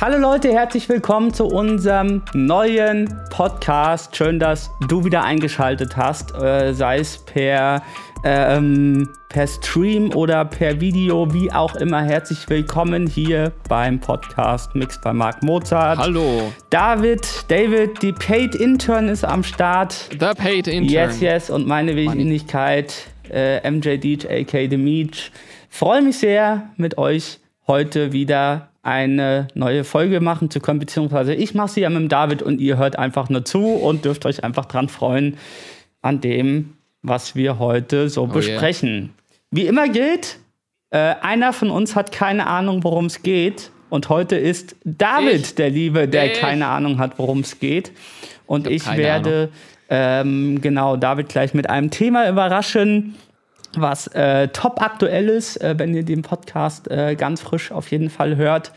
Hallo Leute, herzlich willkommen zu unserem neuen Podcast. Schön, dass du wieder eingeschaltet hast, äh, sei es per, ähm, per Stream oder per Video, wie auch immer. Herzlich willkommen hier beim Podcast Mixed bei Marc Mozart. Hallo. David, David, die Paid Intern ist am Start. The Paid Intern. Yes, yes. Und meine Wenigkeit, äh, MJ Deech, aka The Meech. Freue mich sehr, mit euch heute wieder eine neue Folge machen zu können, beziehungsweise ich mache sie ja mit dem David und ihr hört einfach nur zu und dürft euch einfach dran freuen an dem, was wir heute so oh besprechen. Yeah. Wie immer gilt, äh, einer von uns hat keine Ahnung, worum es geht. Und heute ist David ich. der Liebe, der ich. keine Ahnung hat, worum es geht. Und ich, ich werde ähm, genau David gleich mit einem Thema überraschen, was äh, top aktuell ist, äh, wenn ihr den Podcast äh, ganz frisch auf jeden Fall hört.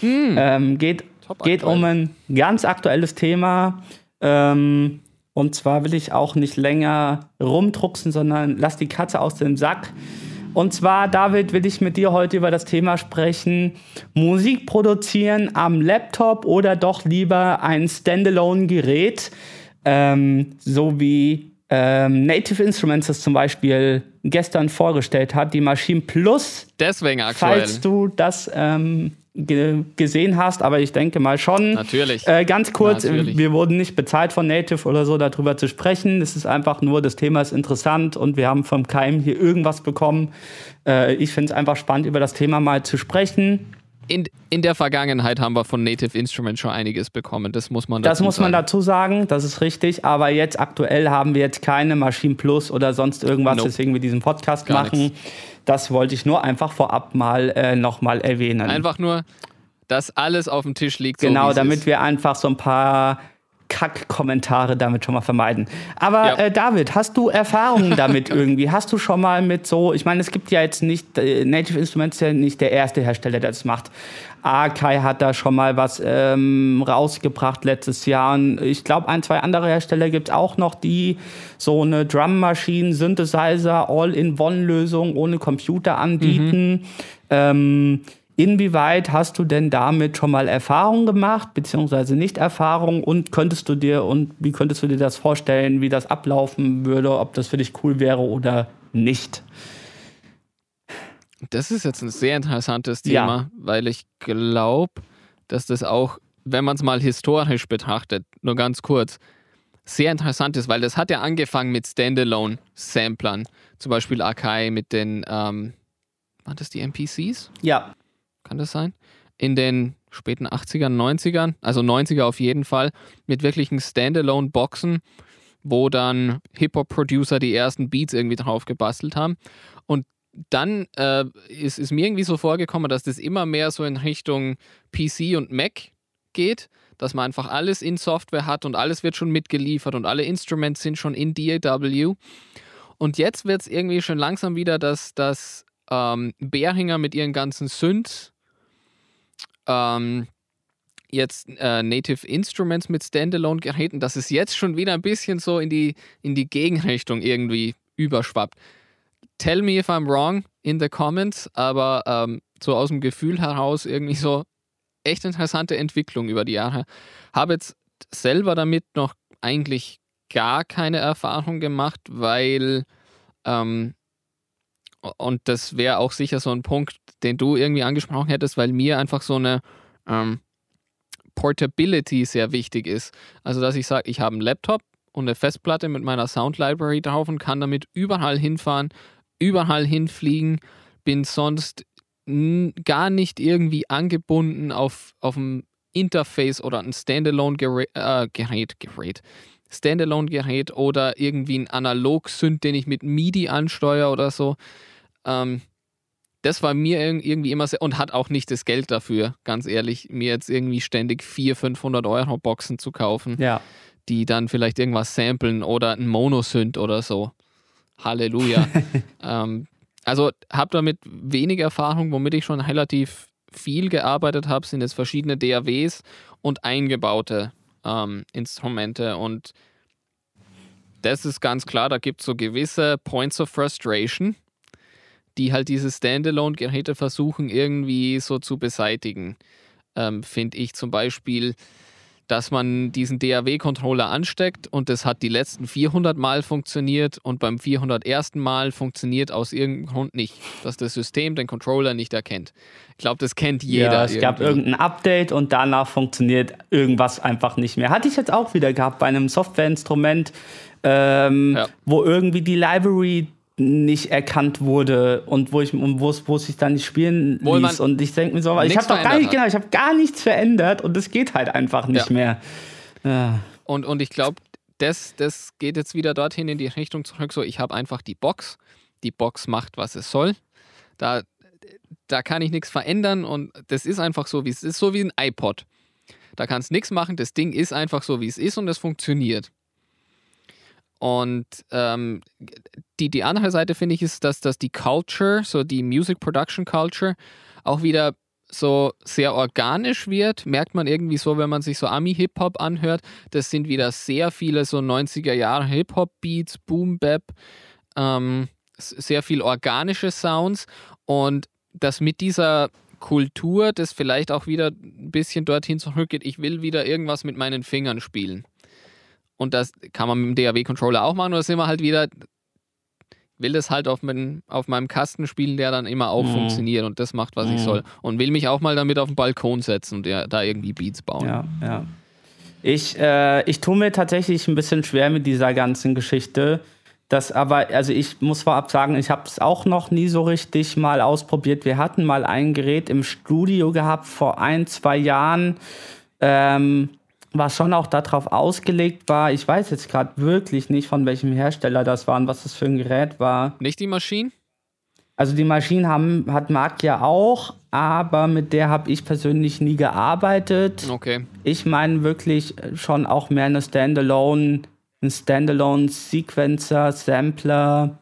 Hm. Ähm, geht, geht um ein ganz aktuelles Thema. Ähm, und zwar will ich auch nicht länger rumdrucksen, sondern lass die Katze aus dem Sack. Und zwar, David, will ich mit dir heute über das Thema sprechen: Musik produzieren am Laptop oder doch lieber ein Standalone-Gerät, ähm, so wie ähm, Native Instruments das zum Beispiel gestern vorgestellt hat, die Machine Plus. Deswegen aktuell. Falls du das ähm, ge gesehen hast, aber ich denke mal schon. Natürlich. Äh, ganz kurz, Natürlich. wir wurden nicht bezahlt von Native oder so, darüber zu sprechen. Es ist einfach nur, das Thema ist interessant und wir haben vom Keim hier irgendwas bekommen. Äh, ich finde es einfach spannend, über das Thema mal zu sprechen in, in der Vergangenheit haben wir von Native Instruments schon einiges bekommen. Das muss man dazu Das muss man sagen. dazu sagen, das ist richtig. Aber jetzt aktuell haben wir jetzt keine Machine Plus oder sonst irgendwas, nope. weswegen wir diesen Podcast Gar machen. Nix. Das wollte ich nur einfach vorab mal äh, nochmal erwähnen. Einfach nur, dass alles auf dem Tisch liegt. Genau, so, damit wir einfach so ein paar Kack-Kommentare damit schon mal vermeiden. Aber ja. äh, David, hast du Erfahrungen damit irgendwie? Hast du schon mal mit so, ich meine, es gibt ja jetzt nicht, äh, Native Instruments ist ja nicht der erste Hersteller, der das macht. Akai hat da schon mal was ähm, rausgebracht letztes Jahr. Und ich glaube, ein, zwei andere Hersteller gibt es auch noch, die so eine Drum-Maschine, Synthesizer, All-in-One-Lösung ohne Computer anbieten. Mhm. Ähm, Inwieweit hast du denn damit schon mal Erfahrung gemacht, beziehungsweise nicht Erfahrung und könntest du dir und wie könntest du dir das vorstellen, wie das ablaufen würde, ob das für dich cool wäre oder nicht? Das ist jetzt ein sehr interessantes Thema, ja. weil ich glaube, dass das auch, wenn man es mal historisch betrachtet, nur ganz kurz, sehr interessant ist, weil das hat ja angefangen mit Standalone-Samplern, zum Beispiel Akai mit den, ähm, waren das die NPCs? Ja. Kann das sein? In den späten 80ern, 90ern, also 90er auf jeden Fall, mit wirklichen Standalone-Boxen, wo dann Hip-Hop-Producer die ersten Beats irgendwie drauf gebastelt haben. Und dann äh, ist, ist mir irgendwie so vorgekommen, dass das immer mehr so in Richtung PC und Mac geht, dass man einfach alles in Software hat und alles wird schon mitgeliefert und alle Instruments sind schon in DAW. Und jetzt wird es irgendwie schon langsam wieder, dass, dass ähm, Bärhinger mit ihren ganzen Synths ähm, jetzt äh, Native Instruments mit Standalone-Geräten, dass es jetzt schon wieder ein bisschen so in die, in die Gegenrichtung irgendwie überschwappt. Tell me if I'm wrong in the comments, aber ähm, so aus dem Gefühl heraus irgendwie so echt interessante Entwicklung über die Jahre. Habe jetzt selber damit noch eigentlich gar keine Erfahrung gemacht, weil ähm, und das wäre auch sicher so ein Punkt, den du irgendwie angesprochen hättest, weil mir einfach so eine ähm, Portability sehr wichtig ist. Also, dass ich sage, ich habe einen Laptop und eine Festplatte mit meiner Sound Library drauf und kann damit überall hinfahren, überall hinfliegen, bin sonst gar nicht irgendwie angebunden auf, auf ein Interface oder ein Standalone-Gerät, äh, Gerät, Gerät, Standalone-Gerät oder irgendwie ein Analog-Synth, den ich mit MIDI ansteuere oder so. Ähm, das war mir irgendwie immer sehr und hat auch nicht das Geld dafür, ganz ehrlich, mir jetzt irgendwie ständig 400, 500 Euro Boxen zu kaufen, ja. die dann vielleicht irgendwas samplen oder ein Monosynth oder so. Halleluja. ähm, also habe damit wenig Erfahrung, womit ich schon relativ viel gearbeitet habe, sind jetzt verschiedene DAWs und eingebaute ähm, Instrumente und das ist ganz klar, da gibt es so gewisse Points of Frustration, die halt diese Standalone-Geräte versuchen irgendwie so zu beseitigen. ähm, finde ich zum Beispiel, dass man diesen DAW-Controller ansteckt und das hat die letzten 400 Mal funktioniert und beim 401. Mal funktioniert aus irgendeinem Grund nicht, dass das System den Controller nicht erkennt. Ich glaube, das kennt jeder. Ja, es irgendwie. gab irgendein Update und danach funktioniert irgendwas einfach nicht mehr. Hatte ich jetzt auch wieder gehabt bei einem Softwareinstrument, ähm, ja. wo irgendwie die Library nicht erkannt wurde und wo ich wo es wo es sich dann nicht spielen ließ. Und ich denke mir so ich habe doch gar nicht hat. genau ich habe gar nichts verändert und es geht halt einfach nicht ja. mehr. Ja. und und ich glaube das das geht jetzt wieder dorthin in die Richtung zurück. So ich habe einfach die Box. Die Box macht was es soll. Da da kann ich nichts verändern und das ist einfach so wie es ist. So wie ein iPod. Da kannst nichts machen. Das Ding ist einfach so wie es ist und es funktioniert. Und ähm, die, die andere Seite finde ich ist, dass, dass die Culture, so die Music Production Culture, auch wieder so sehr organisch wird, merkt man irgendwie so, wenn man sich so Ami-Hip-Hop anhört. Das sind wieder sehr viele so 90er Jahre Hip-Hop-Beats, Boom-Bap, ähm, sehr viel organische Sounds und das mit dieser Kultur, das vielleicht auch wieder ein bisschen dorthin zurückgeht, ich will wieder irgendwas mit meinen Fingern spielen. Und das kann man mit dem DAW-Controller auch machen. Oder sind wir halt wieder, will das halt auf, mein, auf meinem Kasten spielen, der dann immer auch mhm. funktioniert und das macht, was mhm. ich soll. Und will mich auch mal damit auf den Balkon setzen und da irgendwie Beats bauen. Ja, ja. Ich, äh, ich tue mir tatsächlich ein bisschen schwer mit dieser ganzen Geschichte. Das aber, also ich muss vorab sagen, ich habe es auch noch nie so richtig mal ausprobiert. Wir hatten mal ein Gerät im Studio gehabt vor ein, zwei Jahren. Ähm, was schon auch darauf ausgelegt war. Ich weiß jetzt gerade wirklich nicht, von welchem Hersteller das war und was das für ein Gerät war. Nicht die Maschinen? Also die Maschinen haben, hat Marc ja auch, aber mit der habe ich persönlich nie gearbeitet. Okay. Ich meine wirklich schon auch mehr eine Standalone, ein Standalone Sequencer, Sampler,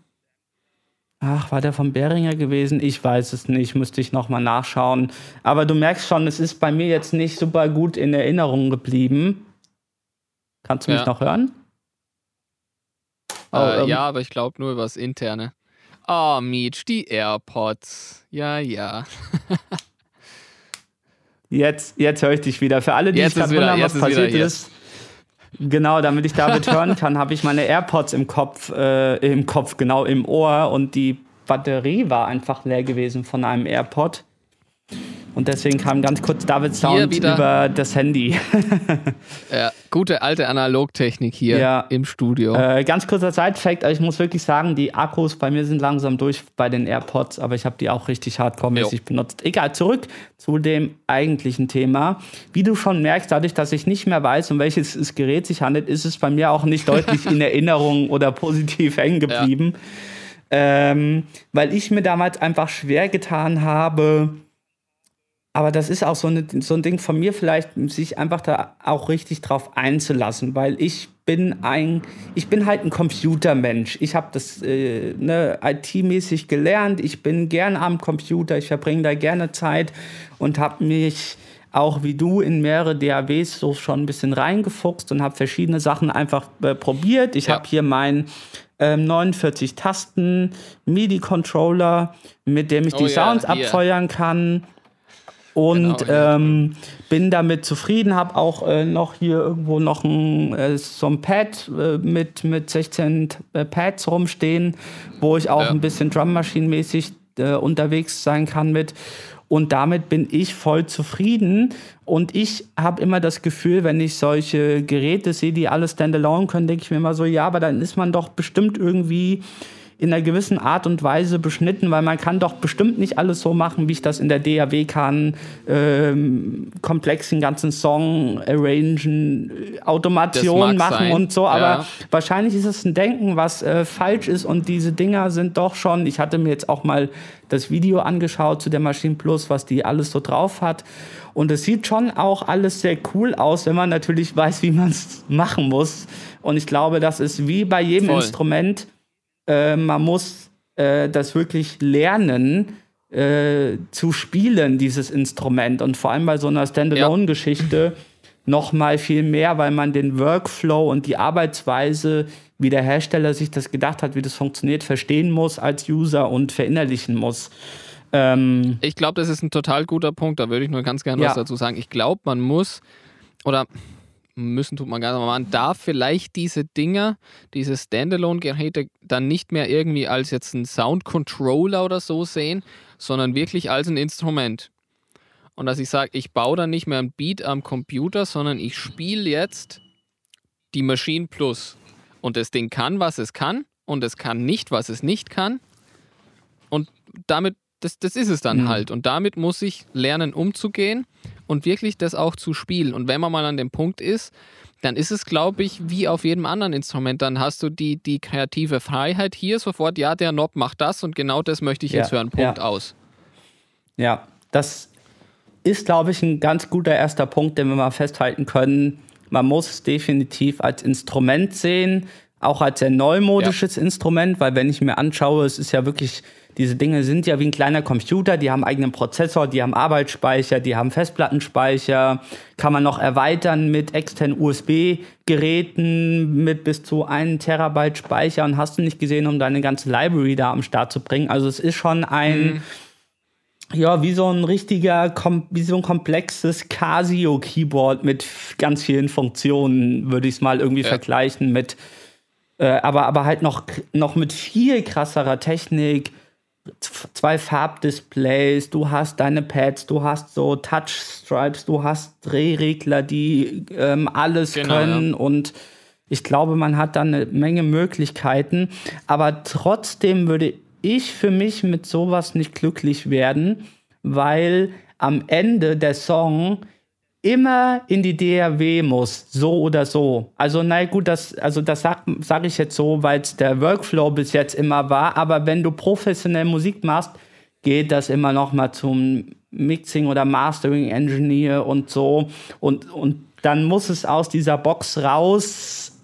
Ach, war der von Beringer gewesen? Ich weiß es nicht, müsste ich nochmal nachschauen. Aber du merkst schon, es ist bei mir jetzt nicht super gut in Erinnerung geblieben. Kannst du mich noch hören? Oh, äh, ähm, ja, aber ich glaube nur über das Interne. Oh, Meech, die AirPods. Ja, ja. jetzt jetzt höre ich dich wieder. Für alle, die jetzt gerade wundern, was passiert ist, Genau, damit ich David hören kann, habe ich meine AirPods im Kopf, äh, im Kopf, genau im Ohr und die Batterie war einfach leer gewesen von einem AirPod. Und deswegen kam ganz kurz David Sound über das Handy. ja, gute alte Analogtechnik hier ja. im Studio. Äh, ganz kurzer Side-Fact: Ich muss wirklich sagen, die Akkus bei mir sind langsam durch bei den AirPods, aber ich habe die auch richtig hardcore-mäßig benutzt. Egal, zurück zu dem eigentlichen Thema. Wie du schon merkst, dadurch, dass ich nicht mehr weiß, um welches Gerät sich handelt, ist es bei mir auch nicht deutlich in Erinnerung oder positiv hängen geblieben. Ja. Ähm, weil ich mir damals einfach schwer getan habe, aber das ist auch so, eine, so ein Ding von mir vielleicht, sich einfach da auch richtig drauf einzulassen, weil ich bin ein, ich bin halt ein Computermensch. Ich habe das äh, ne, IT-mäßig gelernt. Ich bin gern am Computer. Ich verbringe da gerne Zeit und habe mich auch wie du in mehrere DAWs so schon ein bisschen reingefuchst und habe verschiedene Sachen einfach äh, probiert. Ich ja. habe hier meinen ähm, 49 Tasten MIDI-Controller, mit dem ich oh, die ja, Sounds hier. abfeuern kann. Und genau, ähm, bin damit zufrieden, habe auch äh, noch hier irgendwo noch ein, äh, so ein Pad äh, mit, mit 16 äh, Pads rumstehen, wo ich auch ja. ein bisschen Drummaschinenmäßig äh, unterwegs sein kann mit. Und damit bin ich voll zufrieden. Und ich habe immer das Gefühl, wenn ich solche Geräte sehe, die alles standalone können, denke ich mir immer so, ja, aber dann ist man doch bestimmt irgendwie in einer gewissen Art und Weise beschnitten, weil man kann doch bestimmt nicht alles so machen, wie ich das in der DAW kann, ähm, komplex den ganzen Song arrangen, Automation machen sein. und so, aber ja. wahrscheinlich ist es ein Denken, was äh, falsch ist und diese Dinger sind doch schon, ich hatte mir jetzt auch mal das Video angeschaut zu der Maschine Plus, was die alles so drauf hat und es sieht schon auch alles sehr cool aus, wenn man natürlich weiß, wie man es machen muss und ich glaube, das ist wie bei jedem Voll. Instrument, äh, man muss äh, das wirklich lernen, äh, zu spielen, dieses Instrument. Und vor allem bei so einer Standalone-Geschichte ja. noch mal viel mehr, weil man den Workflow und die Arbeitsweise, wie der Hersteller sich das gedacht hat, wie das funktioniert, verstehen muss als User und verinnerlichen muss. Ähm, ich glaube, das ist ein total guter Punkt. Da würde ich nur ganz gerne ja. was dazu sagen. Ich glaube, man muss oder müssen tut man gar nicht, aber man darf vielleicht diese Dinger, diese Standalone-Geräte dann nicht mehr irgendwie als jetzt ein Sound-Controller oder so sehen, sondern wirklich als ein Instrument. Und dass ich sage, ich baue dann nicht mehr ein Beat am Computer, sondern ich spiele jetzt die Machine Plus. Und das Ding kann, was es kann, und es kann nicht, was es nicht kann. Und damit, das, das ist es dann mhm. halt. Und damit muss ich lernen, umzugehen und wirklich das auch zu spielen. Und wenn man mal an dem Punkt ist, dann ist es, glaube ich, wie auf jedem anderen Instrument. Dann hast du die, die kreative Freiheit hier sofort, ja, der Knob macht das und genau das möchte ich ja, jetzt hören. Punkt ja. aus. Ja, das ist, glaube ich, ein ganz guter erster Punkt, den wir mal festhalten können. Man muss es definitiv als Instrument sehen, auch als sehr neumodisches ja. Instrument, weil wenn ich mir anschaue, es ist ja wirklich diese Dinge sind ja wie ein kleiner Computer, die haben eigenen Prozessor, die haben Arbeitsspeicher, die haben Festplattenspeicher, kann man noch erweitern mit externen USB-Geräten mit bis zu einem Terabyte Speicher und hast du nicht gesehen, um deine ganze Library da am Start zu bringen. Also es ist schon ein, mhm. ja, wie so ein richtiger, wie so ein komplexes Casio-Keyboard mit ganz vielen Funktionen, würde ich es mal irgendwie ja. vergleichen mit äh, aber, aber halt noch, noch mit viel krasserer Technik, zwei Farbdisplays, du hast deine Pads, du hast so Touchstripes, du hast Drehregler, die ähm, alles genau, können ja. und ich glaube, man hat da eine Menge Möglichkeiten, aber trotzdem würde ich für mich mit sowas nicht glücklich werden, weil am Ende der Song immer in die DRW muss, so oder so. Also, na gut, das, also das sage sag ich jetzt so, weil es der Workflow bis jetzt immer war. Aber wenn du professionell Musik machst, geht das immer noch mal zum Mixing oder Mastering Engineer und so. Und, und dann muss es aus dieser Box raus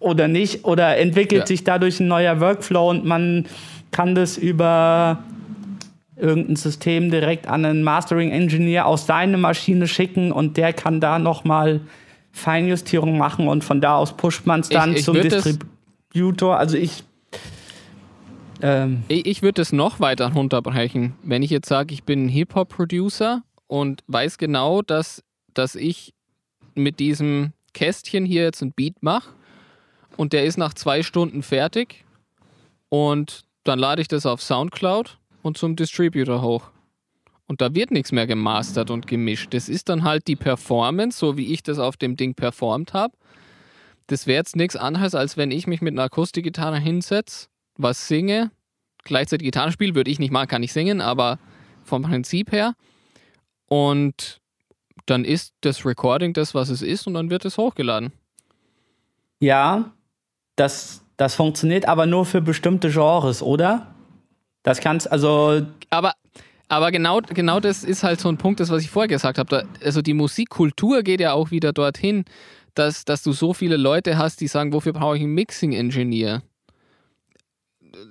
oder nicht. Oder entwickelt ja. sich dadurch ein neuer Workflow und man kann das über irgendein System direkt an einen Mastering Engineer aus seiner Maschine schicken und der kann da nochmal Feinjustierung machen und von da aus pusht man es dann ich, ich zum Distributor. Also ich. Ähm ich, ich würde es noch weiter runterbrechen. Wenn ich jetzt sage, ich bin ein Hip-Hop-Producer und weiß genau, dass, dass ich mit diesem Kästchen hier jetzt ein Beat mache und der ist nach zwei Stunden fertig und dann lade ich das auf Soundcloud und zum Distributor hoch. Und da wird nichts mehr gemastert und gemischt. Das ist dann halt die Performance, so wie ich das auf dem Ding performt habe. Das wäre jetzt nichts anderes, als wenn ich mich mit einer Akustikgitarre hinsetze, was singe, gleichzeitig Gitarre spiele, würde ich nicht machen, kann ich singen, aber vom Prinzip her. Und dann ist das Recording das, was es ist, und dann wird es hochgeladen. Ja, das, das funktioniert aber nur für bestimmte Genres, oder? Das kannst also. Aber, aber genau, genau das ist halt so ein Punkt, das, was ich vorher gesagt habe. Also die Musikkultur geht ja auch wieder dorthin, dass, dass du so viele Leute hast, die sagen, wofür brauche ich einen Mixing-Engineer?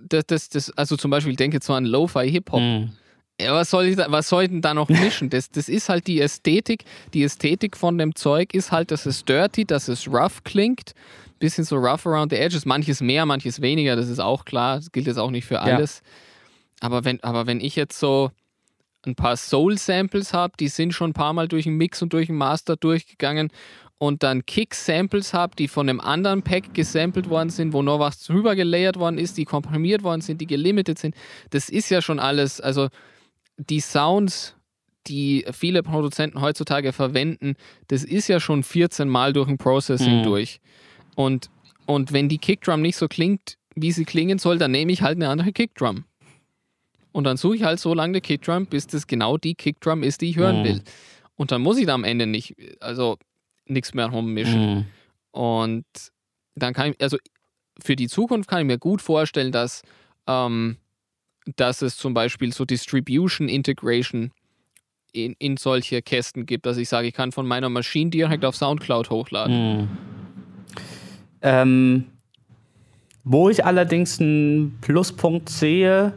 Das, das, das, also zum Beispiel, ich denke jetzt so an Lo-Fi-Hip-Hop. Mhm. Ja, was soll, ich da, was soll denn da noch mischen? Das, das ist halt die Ästhetik. Die Ästhetik von dem Zeug ist halt, dass es dirty, dass es rough klingt. Bisschen so rough around the edges. Manches mehr, manches weniger, das ist auch klar. Das gilt jetzt auch nicht für alles. Ja. Aber wenn, aber wenn ich jetzt so ein paar Soul-Samples habe, die sind schon ein paar Mal durch den Mix und durch den Master durchgegangen und dann Kick-Samples habe, die von einem anderen Pack gesampelt worden sind, wo noch was drüber gelayert worden ist, die komprimiert worden sind, die gelimitet sind. Das ist ja schon alles, also die Sounds, die viele Produzenten heutzutage verwenden, das ist ja schon 14 Mal durch ein Processing mhm. durch. Und, und wenn die Kickdrum nicht so klingt, wie sie klingen soll, dann nehme ich halt eine andere Kickdrum. Und dann suche ich halt so lange eine Kickdrum, bis das genau die Kickdrum ist, die ich hören mhm. will. Und dann muss ich da am Ende nicht, also nichts mehr rummischen. Mhm. Und dann kann ich, also für die Zukunft kann ich mir gut vorstellen, dass, ähm, dass es zum Beispiel so Distribution Integration in, in solche Kästen gibt, dass ich sage, ich kann von meiner Maschine direkt auf Soundcloud hochladen. Mhm. Ähm, wo ich allerdings einen Pluspunkt sehe,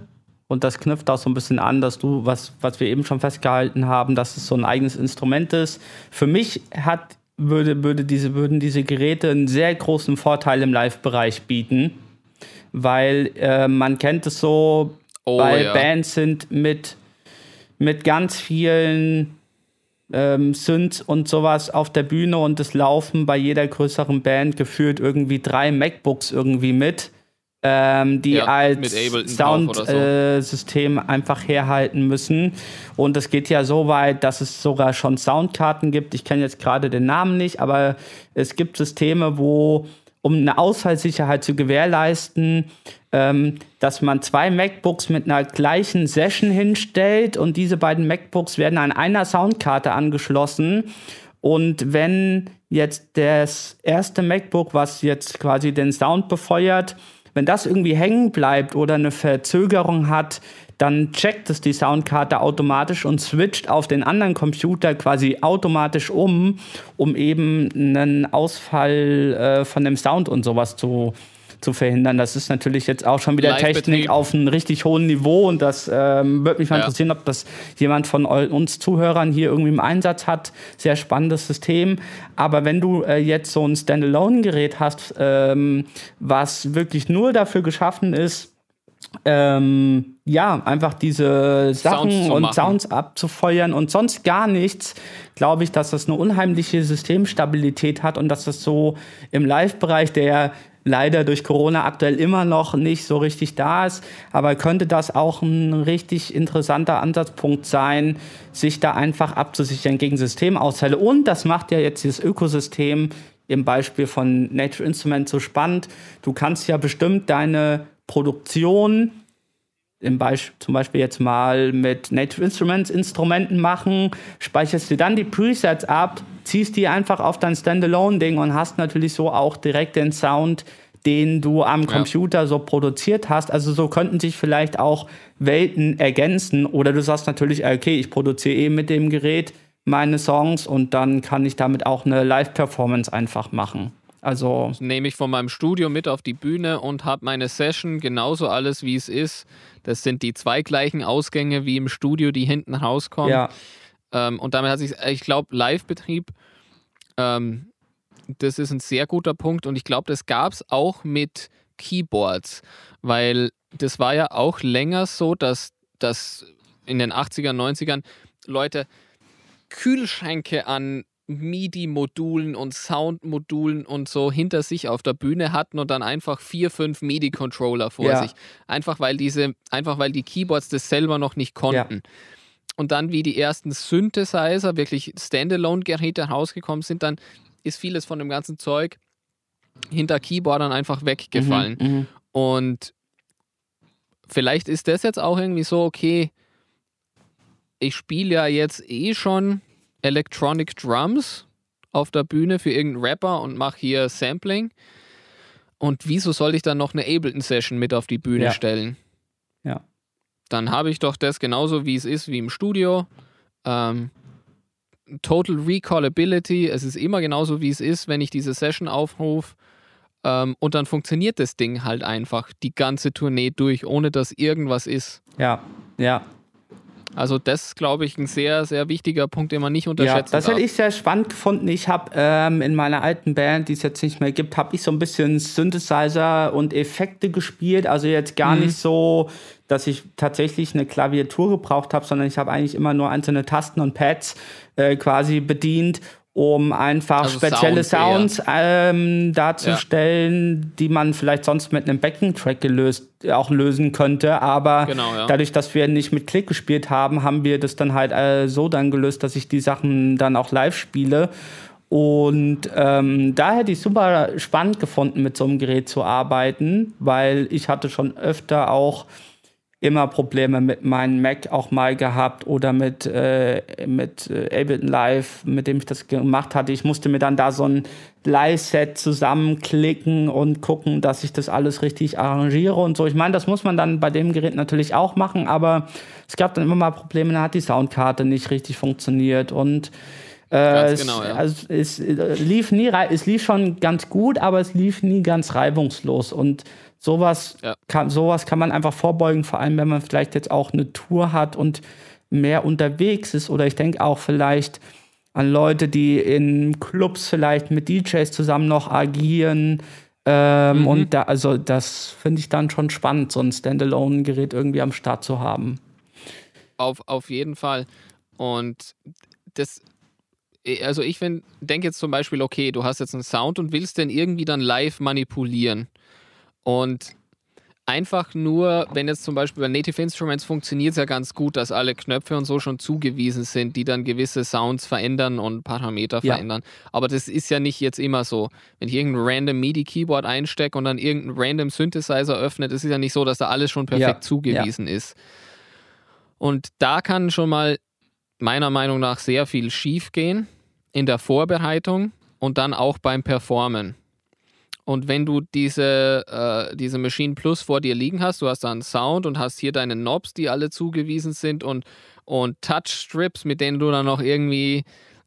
und das knüpft auch so ein bisschen an, dass du, was, was wir eben schon festgehalten haben, dass es so ein eigenes Instrument ist. Für mich hat, würde, würde diese, würden diese Geräte einen sehr großen Vorteil im Live-Bereich bieten, weil äh, man kennt es so, oh, bei ja. Bands sind mit, mit ganz vielen ähm, Synths und sowas auf der Bühne und es laufen bei jeder größeren Band gefühlt irgendwie drei MacBooks irgendwie mit ähm, die ja, als Soundsystem so. äh, einfach herhalten müssen. Und es geht ja so weit, dass es sogar schon Soundkarten gibt. Ich kenne jetzt gerade den Namen nicht, aber es gibt Systeme, wo um eine Ausfallsicherheit zu gewährleisten, ähm, dass man zwei MacBooks mit einer gleichen Session hinstellt und diese beiden MacBooks werden an einer Soundkarte angeschlossen. Und wenn jetzt das erste MacBook, was jetzt quasi den Sound befeuert, wenn das irgendwie hängen bleibt oder eine Verzögerung hat, dann checkt es die Soundkarte automatisch und switcht auf den anderen Computer quasi automatisch um, um eben einen Ausfall äh, von dem Sound und sowas zu, zu verhindern. Das ist natürlich jetzt auch schon wieder Technik auf einem richtig hohen Niveau und das ähm, würde mich mal ja. interessieren, ob das jemand von uns Zuhörern hier irgendwie im Einsatz hat. Sehr spannendes System. Aber wenn du äh, jetzt so ein Standalone-Gerät hast, ähm, was wirklich nur dafür geschaffen ist, ähm, ja, einfach diese Sachen Sounds und Sounds abzufeuern und sonst gar nichts, glaube ich, dass das eine unheimliche Systemstabilität hat und dass das so im Live-Bereich, der leider durch Corona aktuell immer noch nicht so richtig da ist. Aber könnte das auch ein richtig interessanter Ansatzpunkt sein, sich da einfach abzusichern gegen Systemausfälle. Und das macht ja jetzt dieses Ökosystem im Beispiel von Nature Instruments so spannend. Du kannst ja bestimmt deine Produktion im Beispiel, zum Beispiel jetzt mal mit Native Instruments Instrumenten machen, speicherst du dann die Presets ab, ziehst die einfach auf dein Standalone-Ding und hast natürlich so auch direkt den Sound, den du am Computer ja. so produziert hast. Also so könnten sich vielleicht auch Welten ergänzen. Oder du sagst natürlich, okay, ich produziere eh mit dem Gerät meine Songs und dann kann ich damit auch eine Live-Performance einfach machen. Also das nehme ich von meinem Studio mit auf die Bühne und habe meine Session genauso alles, wie es ist. Das sind die zwei gleichen Ausgänge wie im Studio, die hinten rauskommen. Ja. Ähm, und damit hat sich, ich glaube, Live-Betrieb, ähm, das ist ein sehr guter Punkt. Und ich glaube, das gab es auch mit Keyboards, weil das war ja auch länger so, dass, dass in den 80er, 90ern Leute Kühlschränke an MIDI-Modulen und Sound-Modulen und so hinter sich auf der Bühne hatten und dann einfach vier, fünf MIDI-Controller vor ja. sich. Einfach weil diese, einfach weil die Keyboards das selber noch nicht konnten. Ja. Und dann, wie die ersten Synthesizer, wirklich Standalone-Geräte rausgekommen sind, dann ist vieles von dem ganzen Zeug hinter Keyboardern einfach weggefallen. Mhm, mhm. und vielleicht ist das jetzt auch irgendwie so, okay, ich spiele ja jetzt eh schon Electronic Drums auf der Bühne für irgendeinen Rapper und mache hier Sampling. Und wieso soll ich dann noch eine Ableton-Session mit auf die Bühne ja. stellen? Ja. Dann habe ich doch das genauso, wie es ist, wie im Studio. Ähm, Total Recallability, es ist immer genauso, wie es ist, wenn ich diese Session aufrufe. Ähm, und dann funktioniert das Ding halt einfach die ganze Tournee durch, ohne dass irgendwas ist. Ja, ja. Also das ist, glaube ich, ein sehr, sehr wichtiger Punkt, den man nicht unterschätzen ja, das hätte ich sehr spannend gefunden. Ich habe ähm, in meiner alten Band, die es jetzt nicht mehr gibt, habe ich so ein bisschen Synthesizer und Effekte gespielt. Also jetzt gar mhm. nicht so, dass ich tatsächlich eine Klaviatur gebraucht habe, sondern ich habe eigentlich immer nur einzelne Tasten und Pads äh, quasi bedient um einfach also spezielle Sounds, Sounds ähm, darzustellen, ja. die man vielleicht sonst mit einem Backing-Track gelöst auch lösen könnte. Aber genau, ja. dadurch, dass wir nicht mit Klick gespielt haben, haben wir das dann halt äh, so dann gelöst, dass ich die Sachen dann auch live spiele. Und ähm, da hätte ich super spannend gefunden, mit so einem Gerät zu arbeiten, weil ich hatte schon öfter auch immer Probleme mit meinem Mac auch mal gehabt oder mit, äh, mit äh, Ableton Live, mit dem ich das gemacht hatte. Ich musste mir dann da so ein Live-Set zusammenklicken und gucken, dass ich das alles richtig arrangiere und so. Ich meine, das muss man dann bei dem Gerät natürlich auch machen, aber es gab dann immer mal Probleme, da hat die Soundkarte nicht richtig funktioniert und äh, genau, ja. also es, äh, lief nie, es lief schon ganz gut, aber es lief nie ganz reibungslos und Sowas, ja. kann, sowas kann man einfach vorbeugen, vor allem wenn man vielleicht jetzt auch eine Tour hat und mehr unterwegs ist. Oder ich denke auch vielleicht an Leute, die in Clubs vielleicht mit DJs zusammen noch agieren. Ähm, mhm. Und da, also das finde ich dann schon spannend, so ein Standalone-Gerät irgendwie am Start zu haben. Auf, auf jeden Fall. Und das, also ich denke jetzt zum Beispiel, okay, du hast jetzt einen Sound und willst den irgendwie dann live manipulieren. Und einfach nur, wenn jetzt zum Beispiel bei Native Instruments funktioniert es ja ganz gut, dass alle Knöpfe und so schon zugewiesen sind, die dann gewisse Sounds verändern und Parameter ja. verändern. Aber das ist ja nicht jetzt immer so. Wenn ich irgendein random MIDI-Keyboard einstecke und dann irgendein random Synthesizer öffne, das ist ja nicht so, dass da alles schon perfekt ja. zugewiesen ja. ist. Und da kann schon mal meiner Meinung nach sehr viel schief gehen in der Vorbereitung und dann auch beim Performen. Und wenn du diese, äh, diese Machine Plus vor dir liegen hast, du hast da einen Sound und hast hier deine Knobs, die alle zugewiesen sind und, und Touch-Strips, mit denen du dann noch irgendwie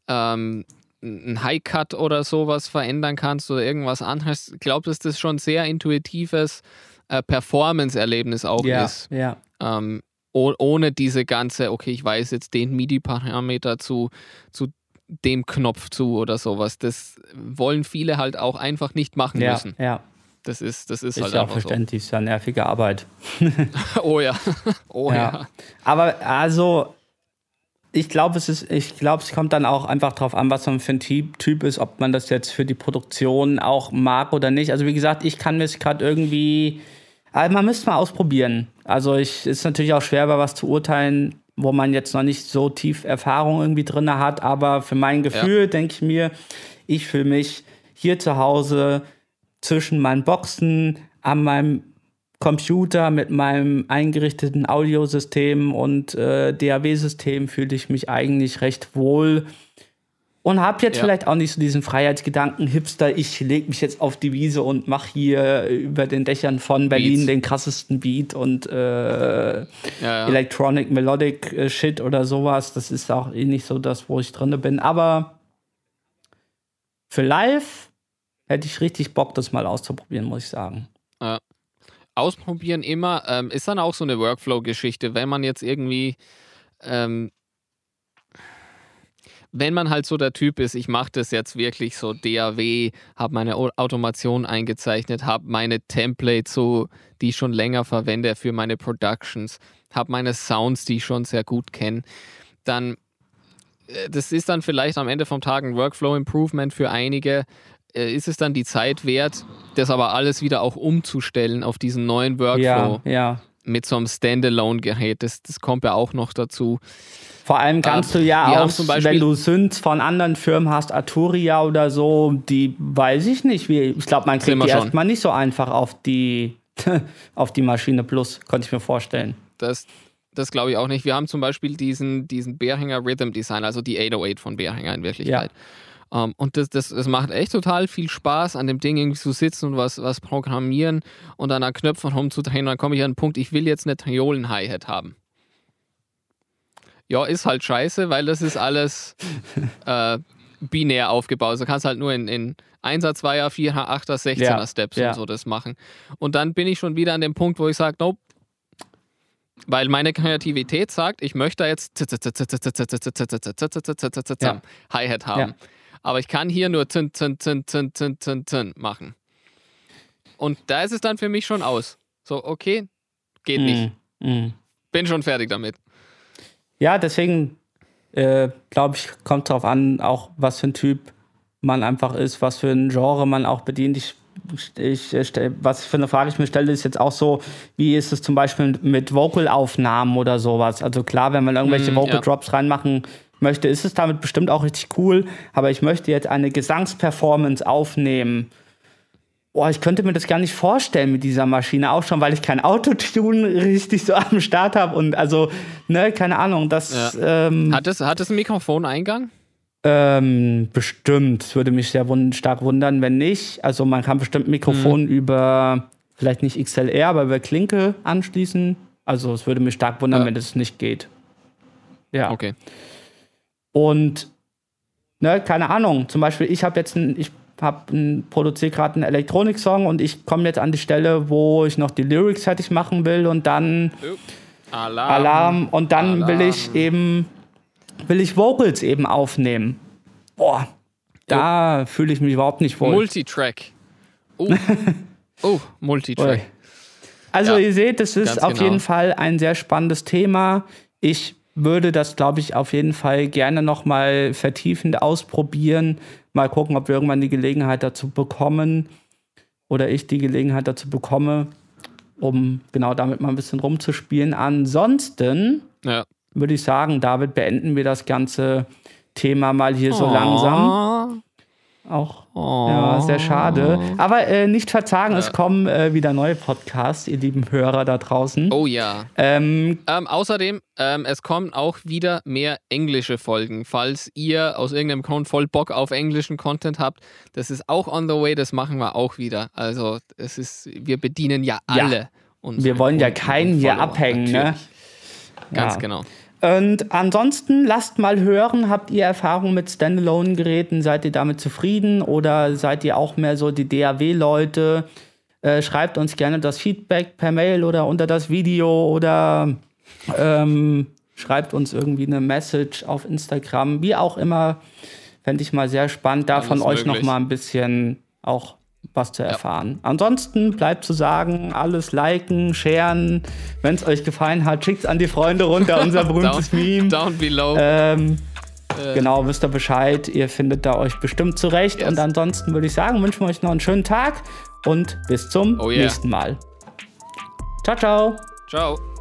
ähm, einen High-Cut oder sowas verändern kannst oder irgendwas anderes. Ich glaube, dass das schon sehr intuitives äh, Performance-Erlebnis auch ja, ist. Ja. Ähm, ohne diese ganze, okay, ich weiß jetzt den MIDI-Parameter zu, zu dem Knopf zu oder sowas. Das wollen viele halt auch einfach nicht machen ja, müssen. Ja. Das ist, das ist, ist halt ja auch verständlich, so. ist ja nervige Arbeit. oh ja. Oh ja. ja. Aber also, ich glaube, es ist, ich glaube, es kommt dann auch einfach darauf an, was man für ein Typ ist, ob man das jetzt für die Produktion auch mag oder nicht. Also wie gesagt, ich kann mir gerade irgendwie, also man müsste mal ausprobieren. Also ich ist natürlich auch schwer, über was zu urteilen, wo man jetzt noch nicht so tief Erfahrung irgendwie drin hat, aber für mein Gefühl ja. denke ich mir, ich fühle mich hier zu Hause zwischen meinen Boxen, an meinem Computer mit meinem eingerichteten Audiosystem und äh, DAW-System fühle ich mich eigentlich recht wohl und habe jetzt ja. vielleicht auch nicht so diesen Freiheitsgedanken, Hipster, ich lege mich jetzt auf die Wiese und mache hier über den Dächern von Berlin Beats. den krassesten Beat und äh, ja, ja. Electronic Melodic äh, Shit oder sowas. Das ist auch eh nicht so das, wo ich drin bin. Aber für live hätte ich richtig Bock, das mal auszuprobieren, muss ich sagen. Ja. Ausprobieren immer. Ähm, ist dann auch so eine Workflow-Geschichte, wenn man jetzt irgendwie ähm, wenn man halt so der Typ ist, ich mache das jetzt wirklich so DAW, habe meine Automation eingezeichnet, habe meine Templates so, die ich schon länger verwende für meine Productions, habe meine Sounds, die ich schon sehr gut kenne, dann äh, das ist dann vielleicht am Ende vom Tag ein Workflow-Improvement für einige. Äh, ist es dann die Zeit wert, das aber alles wieder auch umzustellen auf diesen neuen Workflow? Ja, ja. Mit so einem Standalone-Gerät. Das, das kommt ja auch noch dazu. Vor allem kannst du ja auch, wenn du Synths von anderen Firmen hast, Arturia oder so, die weiß ich nicht. Wie, ich glaube, man kriegt die erstmal nicht so einfach auf die, auf die Maschine Plus, konnte ich mir vorstellen. Das, das glaube ich auch nicht. Wir haben zum Beispiel diesen, diesen Behringer Rhythm Design, also die 808 von Behringer in Wirklichkeit. Ja. Um, ähm, und das, das, das macht echt total viel Spaß, an dem Ding irgendwie zu sitzen und was, was programmieren und dann an Knöpfen rumzudrehen. Und dann komme ich an den Punkt, ich will jetzt eine Triolen-Hi-Hat haben ja, ist halt scheiße, weil das ist alles äh, binär aufgebaut. Also kannst halt nur in, in 1er, 2er, 4er, 8er, 16er ja, Steps ja. und so das machen. Und dann bin ich schon wieder an dem Punkt, wo ich sage, nope. Weil meine Kreativität sagt, ich möchte jetzt Hi-Hat haben. Aber ich kann hier nur zin, zin, zin, zin, zin, zin, zin machen. Und da ist es dann für mich schon aus. So, okay, geht nicht. Bin schon fertig damit ja, deswegen äh, glaube ich, kommt darauf an, auch was für ein Typ man einfach ist, was für ein Genre man auch bedient. Ich, ich, äh, was für eine Frage ich mir stelle, ist jetzt auch so, wie ist es zum Beispiel mit Vocal-Aufnahmen oder sowas? Also klar, wenn man irgendwelche mm, Vocal Drops ja. reinmachen möchte, ist es damit bestimmt auch richtig cool, aber ich möchte jetzt eine Gesangsperformance aufnehmen Boah, ich könnte mir das gar nicht vorstellen mit dieser Maschine, auch schon, weil ich kein Autotune richtig so am Start habe und also, ne, keine Ahnung, das. Ja. Ähm, hat, es hat es einen Mikrofoneingang? Ähm, bestimmt. Würde mich sehr wund stark wundern, wenn nicht. Also man kann bestimmt Mikrofon mhm. über, vielleicht nicht XLR, aber über Klinke anschließen. Also es würde mich stark wundern, ja. wenn das nicht geht. Ja. Okay. Und, ne, keine Ahnung. Zum Beispiel, ich habe jetzt ein, ich habe produziere gerade einen Elektronik-Song und ich komme jetzt an die Stelle, wo ich noch die Lyrics fertig machen will und dann Alarm, Alarm und dann Alarm. will ich eben will ich Vocals eben aufnehmen. Boah, da fühle ich mich überhaupt nicht wohl. Multitrack. Oh, oh Multitrack. Also ja, ihr seht, es ist auf genau. jeden Fall ein sehr spannendes Thema. Ich würde das, glaube ich, auf jeden Fall gerne noch mal vertiefend ausprobieren. Mal gucken, ob wir irgendwann die Gelegenheit dazu bekommen oder ich die Gelegenheit dazu bekomme, um genau damit mal ein bisschen rumzuspielen. Ansonsten ja. würde ich sagen, David, beenden wir das ganze Thema mal hier oh. so langsam. Auch oh. ja, sehr schade. Aber äh, nicht verzagen, ja. es kommen äh, wieder neue Podcasts, ihr lieben Hörer da draußen. Oh ja. Ähm, ähm, außerdem, ähm, es kommen auch wieder mehr englische Folgen. Falls ihr aus irgendeinem Grund voll Bock auf englischen Content habt, das ist auch on the way, das machen wir auch wieder. Also es ist, wir bedienen ja alle. Ja. Wir wollen ja keinen hier abhängen, ne? Ganz ja. genau. Und ansonsten lasst mal hören, habt ihr Erfahrung mit Standalone-Geräten? Seid ihr damit zufrieden oder seid ihr auch mehr so die DAW-Leute? Äh, schreibt uns gerne das Feedback per Mail oder unter das Video oder ähm, schreibt uns irgendwie eine Message auf Instagram, wie auch immer. Fände ich mal sehr spannend, da von euch noch mal ein bisschen auch was zu erfahren. Ja. Ansonsten bleibt zu sagen, alles liken, sharen. Wenn es euch gefallen hat, schickt es an die Freunde runter, unser berühmtes down, Meme. Down below. Ähm, äh. Genau, wisst ihr Bescheid. Ihr findet da euch bestimmt zurecht. Yes. Und ansonsten würde ich sagen, wünschen wir euch noch einen schönen Tag und bis zum oh yeah. nächsten Mal. Ciao, ciao. Ciao.